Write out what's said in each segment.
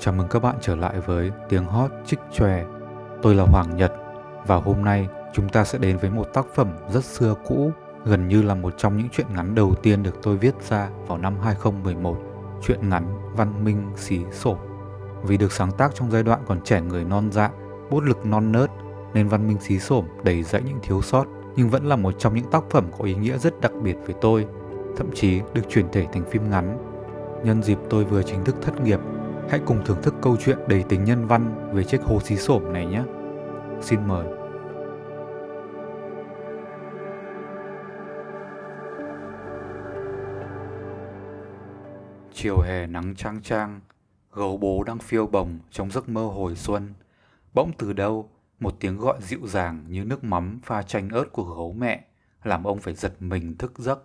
Chào mừng các bạn trở lại với tiếng hót trích chòe. Tôi là Hoàng Nhật và hôm nay chúng ta sẽ đến với một tác phẩm rất xưa cũ, gần như là một trong những truyện ngắn đầu tiên được tôi viết ra vào năm 2011, truyện ngắn Văn Minh Xí Sổ. Vì được sáng tác trong giai đoạn còn trẻ người non dạ, bút lực non nớt nên Văn Minh Xí Sổm đầy dẫy những thiếu sót nhưng vẫn là một trong những tác phẩm có ý nghĩa rất đặc biệt với tôi, thậm chí được chuyển thể thành phim ngắn. Nhân dịp tôi vừa chính thức thất nghiệp Hãy cùng thưởng thức câu chuyện đầy tính nhân văn về chiếc hồ xí xổm này nhé. Xin mời. Chiều hè nắng trang trang, gấu bố đang phiêu bồng trong giấc mơ hồi xuân. Bỗng từ đâu, một tiếng gọi dịu dàng như nước mắm pha chanh ớt của gấu mẹ làm ông phải giật mình thức giấc.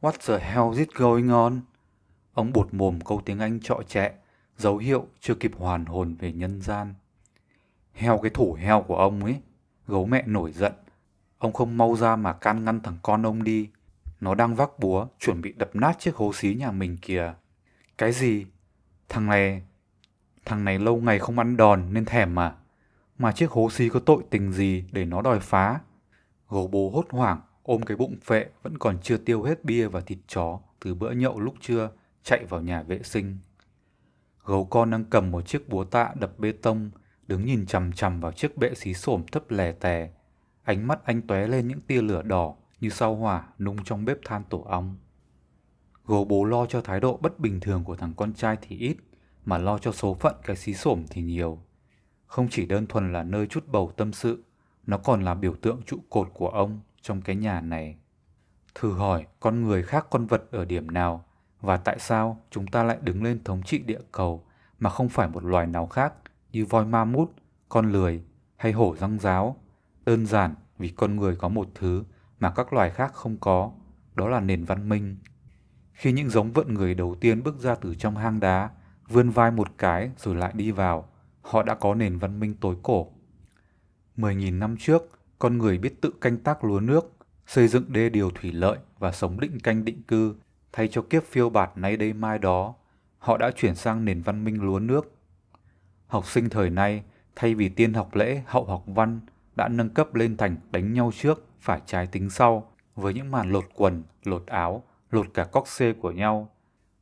What the hell is going on? Ông bụt mồm câu tiếng Anh trọ trẻ dấu hiệu chưa kịp hoàn hồn về nhân gian. Heo cái thủ heo của ông ấy, gấu mẹ nổi giận. Ông không mau ra mà can ngăn thằng con ông đi. Nó đang vác búa, chuẩn bị đập nát chiếc hố xí nhà mình kìa. Cái gì? Thằng này... Thằng này lâu ngày không ăn đòn nên thèm mà. Mà chiếc hố xí có tội tình gì để nó đòi phá? Gấu bố hốt hoảng, ôm cái bụng phệ vẫn còn chưa tiêu hết bia và thịt chó từ bữa nhậu lúc trưa, chạy vào nhà vệ sinh Gấu con đang cầm một chiếc búa tạ đập bê tông, đứng nhìn chằm chằm vào chiếc bệ xí xổm thấp lè tè. Ánh mắt anh tóe lên những tia lửa đỏ như sao hỏa nung trong bếp than tổ ong. Gấu bố lo cho thái độ bất bình thường của thằng con trai thì ít, mà lo cho số phận cái xí xổm thì nhiều. Không chỉ đơn thuần là nơi chút bầu tâm sự, nó còn là biểu tượng trụ cột của ông trong cái nhà này. Thử hỏi con người khác con vật ở điểm nào và tại sao chúng ta lại đứng lên thống trị địa cầu mà không phải một loài nào khác như voi ma mút, con lười hay hổ răng giáo? Đơn giản vì con người có một thứ mà các loài khác không có, đó là nền văn minh. Khi những giống vận người đầu tiên bước ra từ trong hang đá, vươn vai một cái rồi lại đi vào, họ đã có nền văn minh tối cổ. 10.000 năm trước, con người biết tự canh tác lúa nước, xây dựng đê điều thủy lợi và sống định canh định cư Thay cho kiếp phiêu bạt nay đây mai đó, họ đã chuyển sang nền văn minh lúa nước. Học sinh thời nay, thay vì tiên học lễ, hậu học văn, đã nâng cấp lên thành đánh nhau trước, phải trái tính sau, với những màn lột quần, lột áo, lột cả cóc xê của nhau.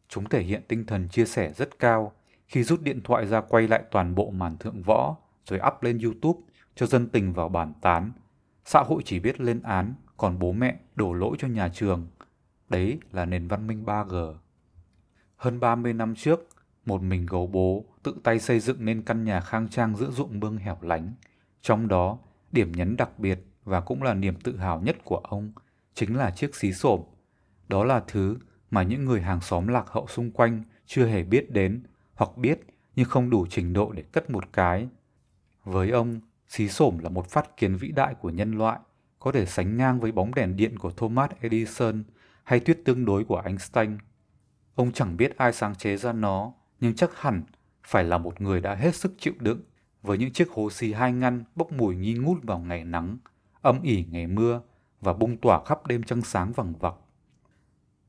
Chúng thể hiện tinh thần chia sẻ rất cao khi rút điện thoại ra quay lại toàn bộ màn thượng võ, rồi up lên YouTube cho dân tình vào bàn tán. Xã hội chỉ biết lên án, còn bố mẹ đổ lỗi cho nhà trường Đấy là nền văn minh 3G. Hơn 30 năm trước, một mình gấu bố tự tay xây dựng nên căn nhà khang trang giữa ruộng bương hẻo lánh. Trong đó, điểm nhấn đặc biệt và cũng là niềm tự hào nhất của ông chính là chiếc xí xổm. Đó là thứ mà những người hàng xóm lạc hậu xung quanh chưa hề biết đến hoặc biết nhưng không đủ trình độ để cất một cái. Với ông, xí xổm là một phát kiến vĩ đại của nhân loại, có thể sánh ngang với bóng đèn điện của Thomas Edison – hay thuyết tương đối của Einstein. Ông chẳng biết ai sáng chế ra nó, nhưng chắc hẳn phải là một người đã hết sức chịu đựng với những chiếc hố xì hai ngăn bốc mùi nghi ngút vào ngày nắng, âm ỉ ngày mưa và bung tỏa khắp đêm trăng sáng vằng vặc.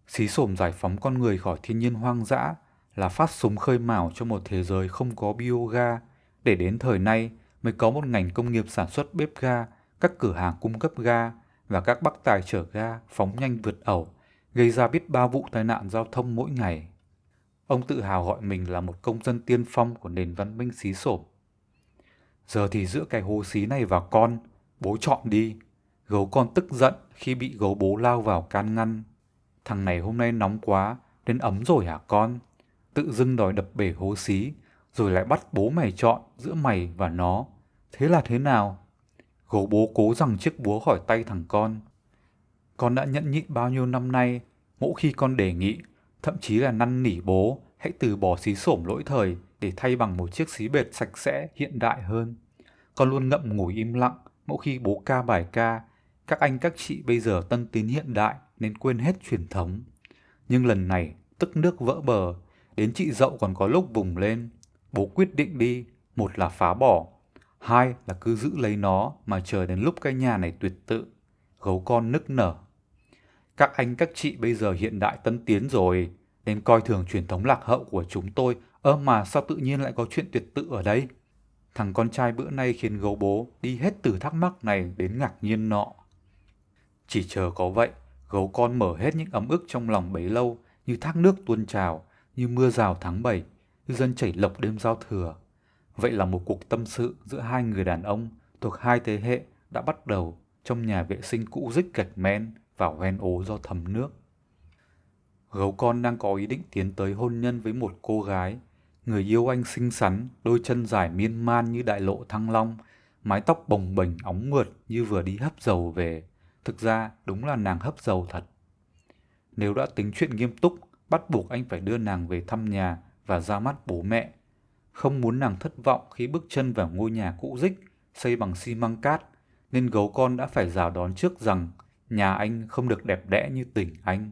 Xí xổm giải phóng con người khỏi thiên nhiên hoang dã là phát súng khơi mào cho một thế giới không có bioga để đến thời nay mới có một ngành công nghiệp sản xuất bếp ga, các cửa hàng cung cấp ga và các bác tài chở ga phóng nhanh vượt ẩu gây ra biết bao vụ tai nạn giao thông mỗi ngày. Ông tự hào gọi mình là một công dân tiên phong của nền văn minh xí sổm. Giờ thì giữa cái hố xí này và con, bố chọn đi. Gấu con tức giận khi bị gấu bố lao vào can ngăn. Thằng này hôm nay nóng quá, đến ấm rồi hả con? Tự dưng đòi đập bể hố xí, rồi lại bắt bố mày chọn giữa mày và nó. Thế là thế nào? Gấu bố cố rằng chiếc búa khỏi tay thằng con. Con đã nhẫn nhịn bao nhiêu năm nay, mỗi khi con đề nghị, thậm chí là năn nỉ bố hãy từ bỏ xí xổm lỗi thời để thay bằng một chiếc xí bệt sạch sẽ hiện đại hơn. Con luôn ngậm ngùi im lặng mỗi khi bố ca bài ca, các anh các chị bây giờ tân tín hiện đại nên quên hết truyền thống. Nhưng lần này tức nước vỡ bờ, đến chị dậu còn có lúc vùng lên. Bố quyết định đi, một là phá bỏ, hai là cứ giữ lấy nó mà chờ đến lúc cái nhà này tuyệt tự. Gấu con nức nở các anh các chị bây giờ hiện đại tân tiến rồi, nên coi thường truyền thống lạc hậu của chúng tôi Ơ mà sao tự nhiên lại có chuyện tuyệt tự ở đây? Thằng con trai bữa nay khiến gấu bố đi hết từ thắc mắc này đến ngạc nhiên nọ. Chỉ chờ có vậy, gấu con mở hết những ấm ức trong lòng bấy lâu như thác nước tuôn trào, như mưa rào tháng 7, như dân chảy lộc đêm giao thừa. Vậy là một cuộc tâm sự giữa hai người đàn ông thuộc hai thế hệ đã bắt đầu trong nhà vệ sinh cũ rích gạch men và hoen ố do thấm nước. Gấu con đang có ý định tiến tới hôn nhân với một cô gái. Người yêu anh xinh xắn, đôi chân dài miên man như đại lộ thăng long, mái tóc bồng bềnh óng mượt như vừa đi hấp dầu về. Thực ra đúng là nàng hấp dầu thật. Nếu đã tính chuyện nghiêm túc, bắt buộc anh phải đưa nàng về thăm nhà và ra mắt bố mẹ. Không muốn nàng thất vọng khi bước chân vào ngôi nhà cũ rích, xây bằng xi măng cát, nên gấu con đã phải rào đón trước rằng nhà anh không được đẹp đẽ như tỉnh anh.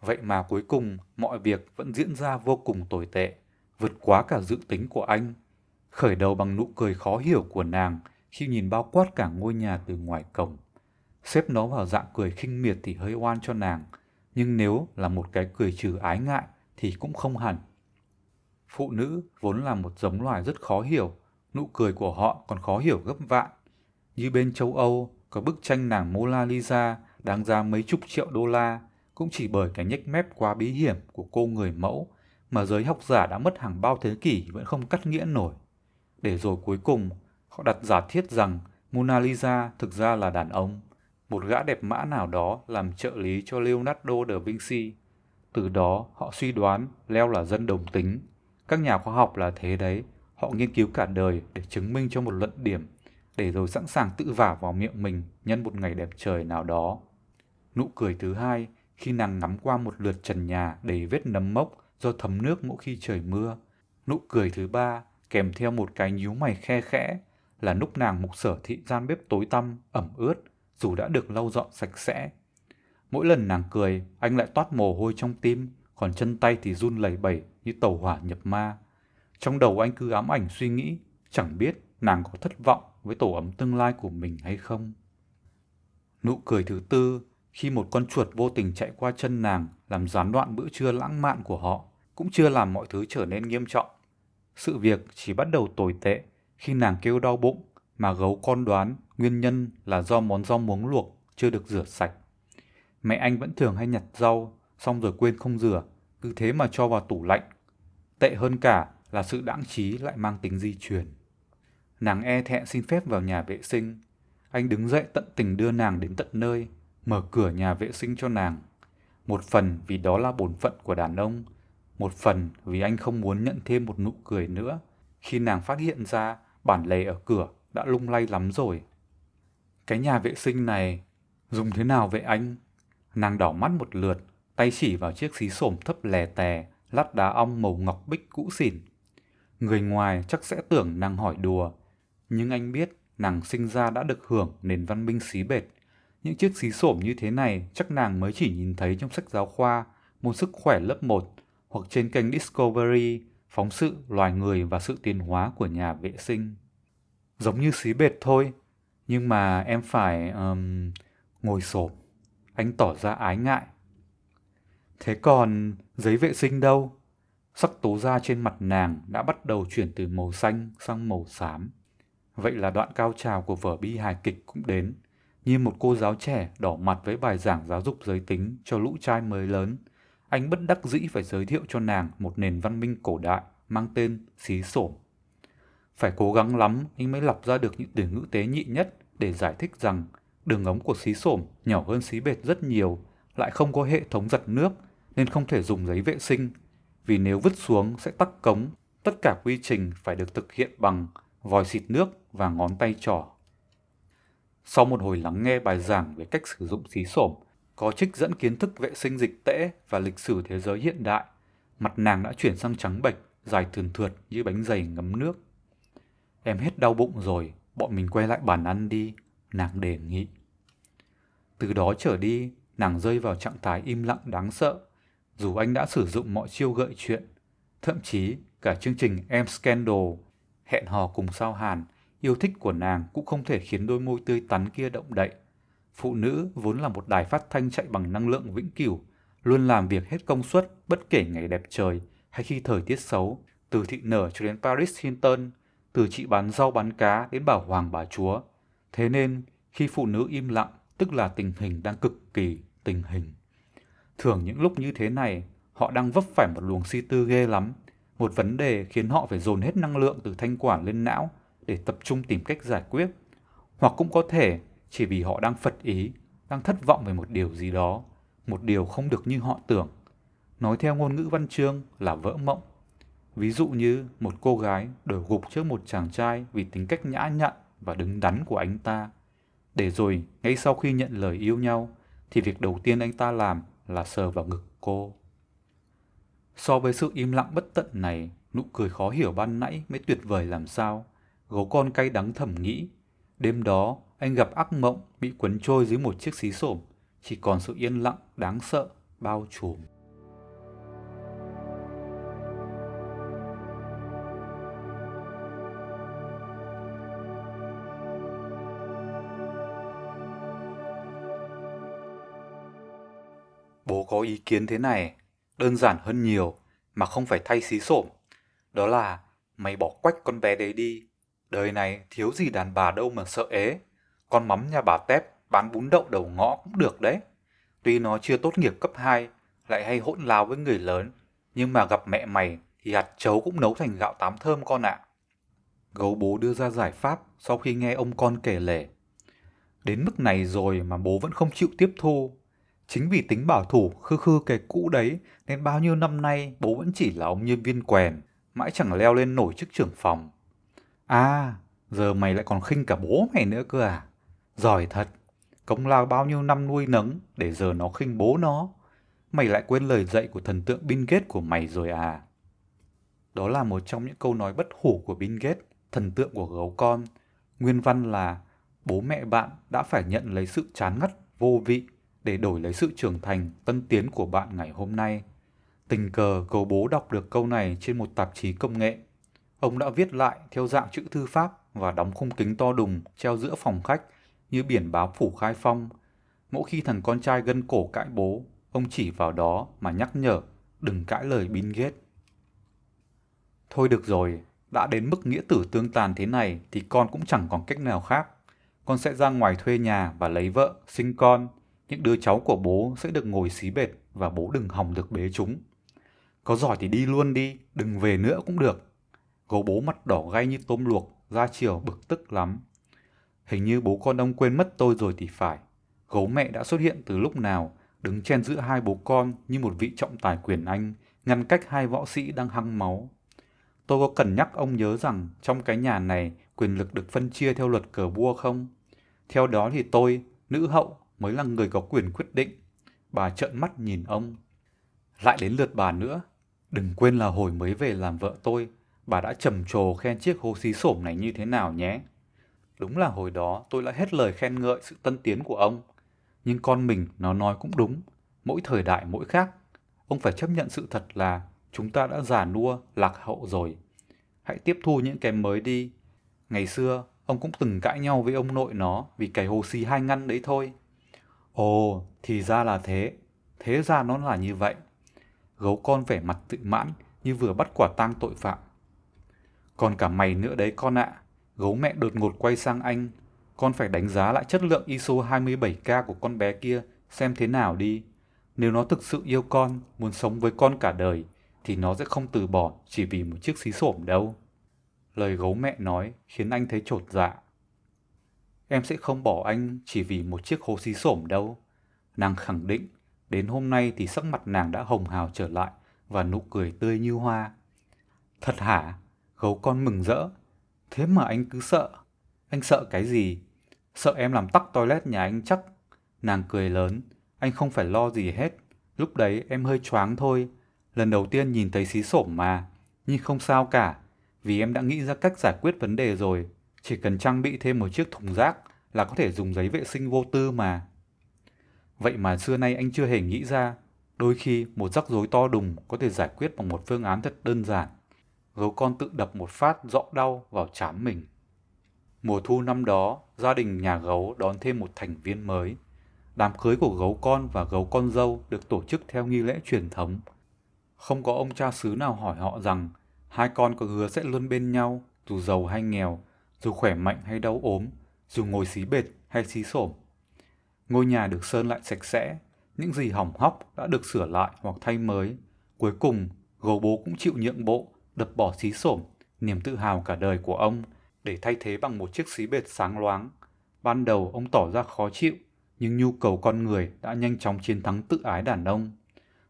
Vậy mà cuối cùng mọi việc vẫn diễn ra vô cùng tồi tệ, vượt quá cả dự tính của anh. Khởi đầu bằng nụ cười khó hiểu của nàng khi nhìn bao quát cả ngôi nhà từ ngoài cổng. Xếp nó vào dạng cười khinh miệt thì hơi oan cho nàng, nhưng nếu là một cái cười trừ ái ngại thì cũng không hẳn. Phụ nữ vốn là một giống loài rất khó hiểu, nụ cười của họ còn khó hiểu gấp vạn. Như bên châu Âu có bức tranh nàng Mona Lisa đáng giá mấy chục triệu đô la, cũng chỉ bởi cái nhếch mép quá bí hiểm của cô người mẫu mà giới học giả đã mất hàng bao thế kỷ vẫn không cắt nghĩa nổi. Để rồi cuối cùng, họ đặt giả thiết rằng Mona Lisa thực ra là đàn ông, một gã đẹp mã nào đó làm trợ lý cho Leonardo da Vinci. Từ đó, họ suy đoán Leo là dân đồng tính. Các nhà khoa học là thế đấy, họ nghiên cứu cả đời để chứng minh cho một luận điểm, để rồi sẵn sàng tự vả vào miệng mình nhân một ngày đẹp trời nào đó. Nụ cười thứ hai khi nàng ngắm qua một lượt trần nhà đầy vết nấm mốc do thấm nước mỗi khi trời mưa. Nụ cười thứ ba kèm theo một cái nhíu mày khe khẽ là lúc nàng mục sở thị gian bếp tối tăm, ẩm ướt, dù đã được lau dọn sạch sẽ. Mỗi lần nàng cười, anh lại toát mồ hôi trong tim, còn chân tay thì run lẩy bẩy như tàu hỏa nhập ma. Trong đầu anh cứ ám ảnh suy nghĩ, chẳng biết nàng có thất vọng với tổ ấm tương lai của mình hay không. Nụ cười thứ tư khi một con chuột vô tình chạy qua chân nàng làm gián đoạn bữa trưa lãng mạn của họ, cũng chưa làm mọi thứ trở nên nghiêm trọng. Sự việc chỉ bắt đầu tồi tệ khi nàng kêu đau bụng mà gấu con đoán nguyên nhân là do món rau muống luộc chưa được rửa sạch. Mẹ anh vẫn thường hay nhặt rau, xong rồi quên không rửa, cứ thế mà cho vào tủ lạnh. Tệ hơn cả là sự đãng trí lại mang tính di truyền. Nàng e thẹn xin phép vào nhà vệ sinh. Anh đứng dậy tận tình đưa nàng đến tận nơi, mở cửa nhà vệ sinh cho nàng. Một phần vì đó là bổn phận của đàn ông, một phần vì anh không muốn nhận thêm một nụ cười nữa khi nàng phát hiện ra bản lề ở cửa đã lung lay lắm rồi. Cái nhà vệ sinh này dùng thế nào vậy anh? Nàng đỏ mắt một lượt, tay chỉ vào chiếc xí xổm thấp lè tè, lát đá ong màu ngọc bích cũ xỉn. Người ngoài chắc sẽ tưởng nàng hỏi đùa, nhưng anh biết nàng sinh ra đã được hưởng nền văn minh xí bệt. Những chiếc xí xổm như thế này chắc nàng mới chỉ nhìn thấy trong sách giáo khoa, môn sức khỏe lớp 1 hoặc trên kênh Discovery, phóng sự loài người và sự tiến hóa của nhà vệ sinh. Giống như xí bệt thôi, nhưng mà em phải um, ngồi xổm. Anh tỏ ra ái ngại. Thế còn giấy vệ sinh đâu? Sắc tố da trên mặt nàng đã bắt đầu chuyển từ màu xanh sang màu xám. Vậy là đoạn cao trào của vở bi hài kịch cũng đến. Như một cô giáo trẻ đỏ mặt với bài giảng giáo dục giới tính cho lũ trai mới lớn. Anh bất đắc dĩ phải giới thiệu cho nàng một nền văn minh cổ đại mang tên xí sổm. Phải cố gắng lắm anh mới lọc ra được những từ ngữ tế nhị nhất để giải thích rằng đường ống của xí sổm nhỏ hơn xí bệt rất nhiều, lại không có hệ thống giặt nước nên không thể dùng giấy vệ sinh, vì nếu vứt xuống sẽ tắc cống. Tất cả quy trình phải được thực hiện bằng vòi xịt nước và ngón tay trỏ. Sau một hồi lắng nghe bài giảng về cách sử dụng xí sổm, có trích dẫn kiến thức vệ sinh dịch tễ và lịch sử thế giới hiện đại, mặt nàng đã chuyển sang trắng bệch, dài thườn thượt như bánh dày ngấm nước. Em hết đau bụng rồi, bọn mình quay lại bàn ăn đi, nàng đề nghị. Từ đó trở đi, nàng rơi vào trạng thái im lặng đáng sợ, dù anh đã sử dụng mọi chiêu gợi chuyện. Thậm chí, cả chương trình Em Scandal, hẹn hò cùng sao hàn, yêu thích của nàng cũng không thể khiến đôi môi tươi tắn kia động đậy. Phụ nữ vốn là một đài phát thanh chạy bằng năng lượng vĩnh cửu, luôn làm việc hết công suất bất kể ngày đẹp trời hay khi thời tiết xấu, từ thị nở cho đến Paris Hilton, từ chị bán rau bán cá đến bảo hoàng bà chúa. Thế nên, khi phụ nữ im lặng, tức là tình hình đang cực kỳ tình hình. Thường những lúc như thế này, họ đang vấp phải một luồng suy tư ghê lắm, một vấn đề khiến họ phải dồn hết năng lượng từ thanh quản lên não để tập trung tìm cách giải quyết. Hoặc cũng có thể chỉ vì họ đang phật ý, đang thất vọng về một điều gì đó, một điều không được như họ tưởng. Nói theo ngôn ngữ văn chương là vỡ mộng. Ví dụ như một cô gái đổi gục trước một chàng trai vì tính cách nhã nhặn và đứng đắn của anh ta. Để rồi, ngay sau khi nhận lời yêu nhau, thì việc đầu tiên anh ta làm là sờ vào ngực cô. So với sự im lặng bất tận này, nụ cười khó hiểu ban nãy mới tuyệt vời làm sao. Gấu con cay đắng thầm nghĩ. Đêm đó, anh gặp ác mộng bị quấn trôi dưới một chiếc xí xổm, chỉ còn sự yên lặng đáng sợ bao trùm. Bố có ý kiến thế này, đơn giản hơn nhiều mà không phải thay xí xổm. Đó là mày bỏ quách con bé đấy đi. Đời này thiếu gì đàn bà đâu mà sợ ế. Con mắm nhà bà Tép bán bún đậu đầu ngõ cũng được đấy. Tuy nó chưa tốt nghiệp cấp 2, lại hay hỗn láo với người lớn, nhưng mà gặp mẹ mày thì hạt chấu cũng nấu thành gạo tám thơm con ạ. À. Gấu bố đưa ra giải pháp sau khi nghe ông con kể lể. Đến mức này rồi mà bố vẫn không chịu tiếp thu, Chính vì tính bảo thủ khư khư cái cũ đấy nên bao nhiêu năm nay bố vẫn chỉ là ông nhân viên quèn, mãi chẳng leo lên nổi chức trưởng phòng. À, giờ mày lại còn khinh cả bố mày nữa cơ à? Giỏi thật, công lao bao nhiêu năm nuôi nấng để giờ nó khinh bố nó. Mày lại quên lời dạy của thần tượng Bill Gates của mày rồi à? Đó là một trong những câu nói bất hủ của Bill Gates, thần tượng của gấu con. Nguyên văn là bố mẹ bạn đã phải nhận lấy sự chán ngắt, vô vị để đổi lấy sự trưởng thành, tân tiến của bạn ngày hôm nay. Tình cờ cầu bố đọc được câu này trên một tạp chí công nghệ. Ông đã viết lại theo dạng chữ thư pháp và đóng khung kính to đùng treo giữa phòng khách như biển báo phủ khai phong. Mỗi khi thằng con trai gân cổ cãi bố, ông chỉ vào đó mà nhắc nhở đừng cãi lời Bill Gates. Thôi được rồi, đã đến mức nghĩa tử tương tàn thế này thì con cũng chẳng còn cách nào khác. Con sẽ ra ngoài thuê nhà và lấy vợ, sinh con, những đứa cháu của bố sẽ được ngồi xí bệt và bố đừng hòng được bế chúng. Có giỏi thì đi luôn đi, đừng về nữa cũng được. Gấu bố mặt đỏ gay như tôm luộc, ra chiều bực tức lắm. Hình như bố con ông quên mất tôi rồi thì phải. Gấu mẹ đã xuất hiện từ lúc nào, đứng chen giữa hai bố con như một vị trọng tài quyền Anh, ngăn cách hai võ sĩ đang hăng máu. Tôi có cần nhắc ông nhớ rằng trong cái nhà này quyền lực được phân chia theo luật cờ vua không? Theo đó thì tôi, nữ hậu mới là người có quyền quyết định. Bà trợn mắt nhìn ông. Lại đến lượt bà nữa. Đừng quên là hồi mới về làm vợ tôi, bà đã trầm trồ khen chiếc hố xí xổm này như thế nào nhé. Đúng là hồi đó tôi đã hết lời khen ngợi sự tân tiến của ông. Nhưng con mình nó nói cũng đúng, mỗi thời đại mỗi khác. Ông phải chấp nhận sự thật là chúng ta đã già nua, lạc hậu rồi. Hãy tiếp thu những cái mới đi. Ngày xưa, ông cũng từng cãi nhau với ông nội nó vì cái hồ xì hai ngăn đấy thôi. Ồ, thì ra là thế. Thế ra nó là như vậy. Gấu con vẻ mặt tự mãn như vừa bắt quả tang tội phạm. Còn cả mày nữa đấy con ạ. Gấu mẹ đột ngột quay sang anh. Con phải đánh giá lại chất lượng ISO 27K của con bé kia xem thế nào đi. Nếu nó thực sự yêu con, muốn sống với con cả đời, thì nó sẽ không từ bỏ chỉ vì một chiếc xí xổm đâu. Lời gấu mẹ nói khiến anh thấy trột dạ. Em sẽ không bỏ anh chỉ vì một chiếc hố xí xổm đâu. Nàng khẳng định, đến hôm nay thì sắc mặt nàng đã hồng hào trở lại và nụ cười tươi như hoa. Thật hả? Gấu con mừng rỡ. Thế mà anh cứ sợ. Anh sợ cái gì? Sợ em làm tắc toilet nhà anh chắc. Nàng cười lớn. Anh không phải lo gì hết. Lúc đấy em hơi choáng thôi. Lần đầu tiên nhìn thấy xí xổm mà. Nhưng không sao cả. Vì em đã nghĩ ra cách giải quyết vấn đề rồi. Chỉ cần trang bị thêm một chiếc thùng rác là có thể dùng giấy vệ sinh vô tư mà. Vậy mà xưa nay anh chưa hề nghĩ ra, đôi khi một rắc rối to đùng có thể giải quyết bằng một phương án thật đơn giản. Gấu con tự đập một phát rõ đau vào chán mình. Mùa thu năm đó, gia đình nhà gấu đón thêm một thành viên mới. Đám cưới của gấu con và gấu con dâu được tổ chức theo nghi lễ truyền thống. Không có ông cha xứ nào hỏi họ rằng Hai con có hứa sẽ luôn bên nhau, dù giàu hay nghèo, dù khỏe mạnh hay đau ốm, dù ngồi xí bệt hay xí xổm. Ngôi nhà được sơn lại sạch sẽ, những gì hỏng hóc đã được sửa lại hoặc thay mới. Cuối cùng, gấu bố cũng chịu nhượng bộ, đập bỏ xí xổm, niềm tự hào cả đời của ông, để thay thế bằng một chiếc xí bệt sáng loáng. Ban đầu ông tỏ ra khó chịu, nhưng nhu cầu con người đã nhanh chóng chiến thắng tự ái đàn ông.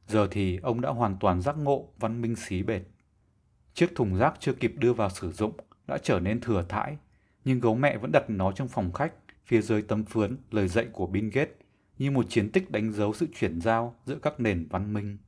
Giờ thì ông đã hoàn toàn giác ngộ văn minh xí bệt. Chiếc thùng rác chưa kịp đưa vào sử dụng đã trở nên thừa thãi, nhưng gấu mẹ vẫn đặt nó trong phòng khách, phía dưới tấm phướn lời dạy của Bill Gates như một chiến tích đánh dấu sự chuyển giao giữa các nền văn minh.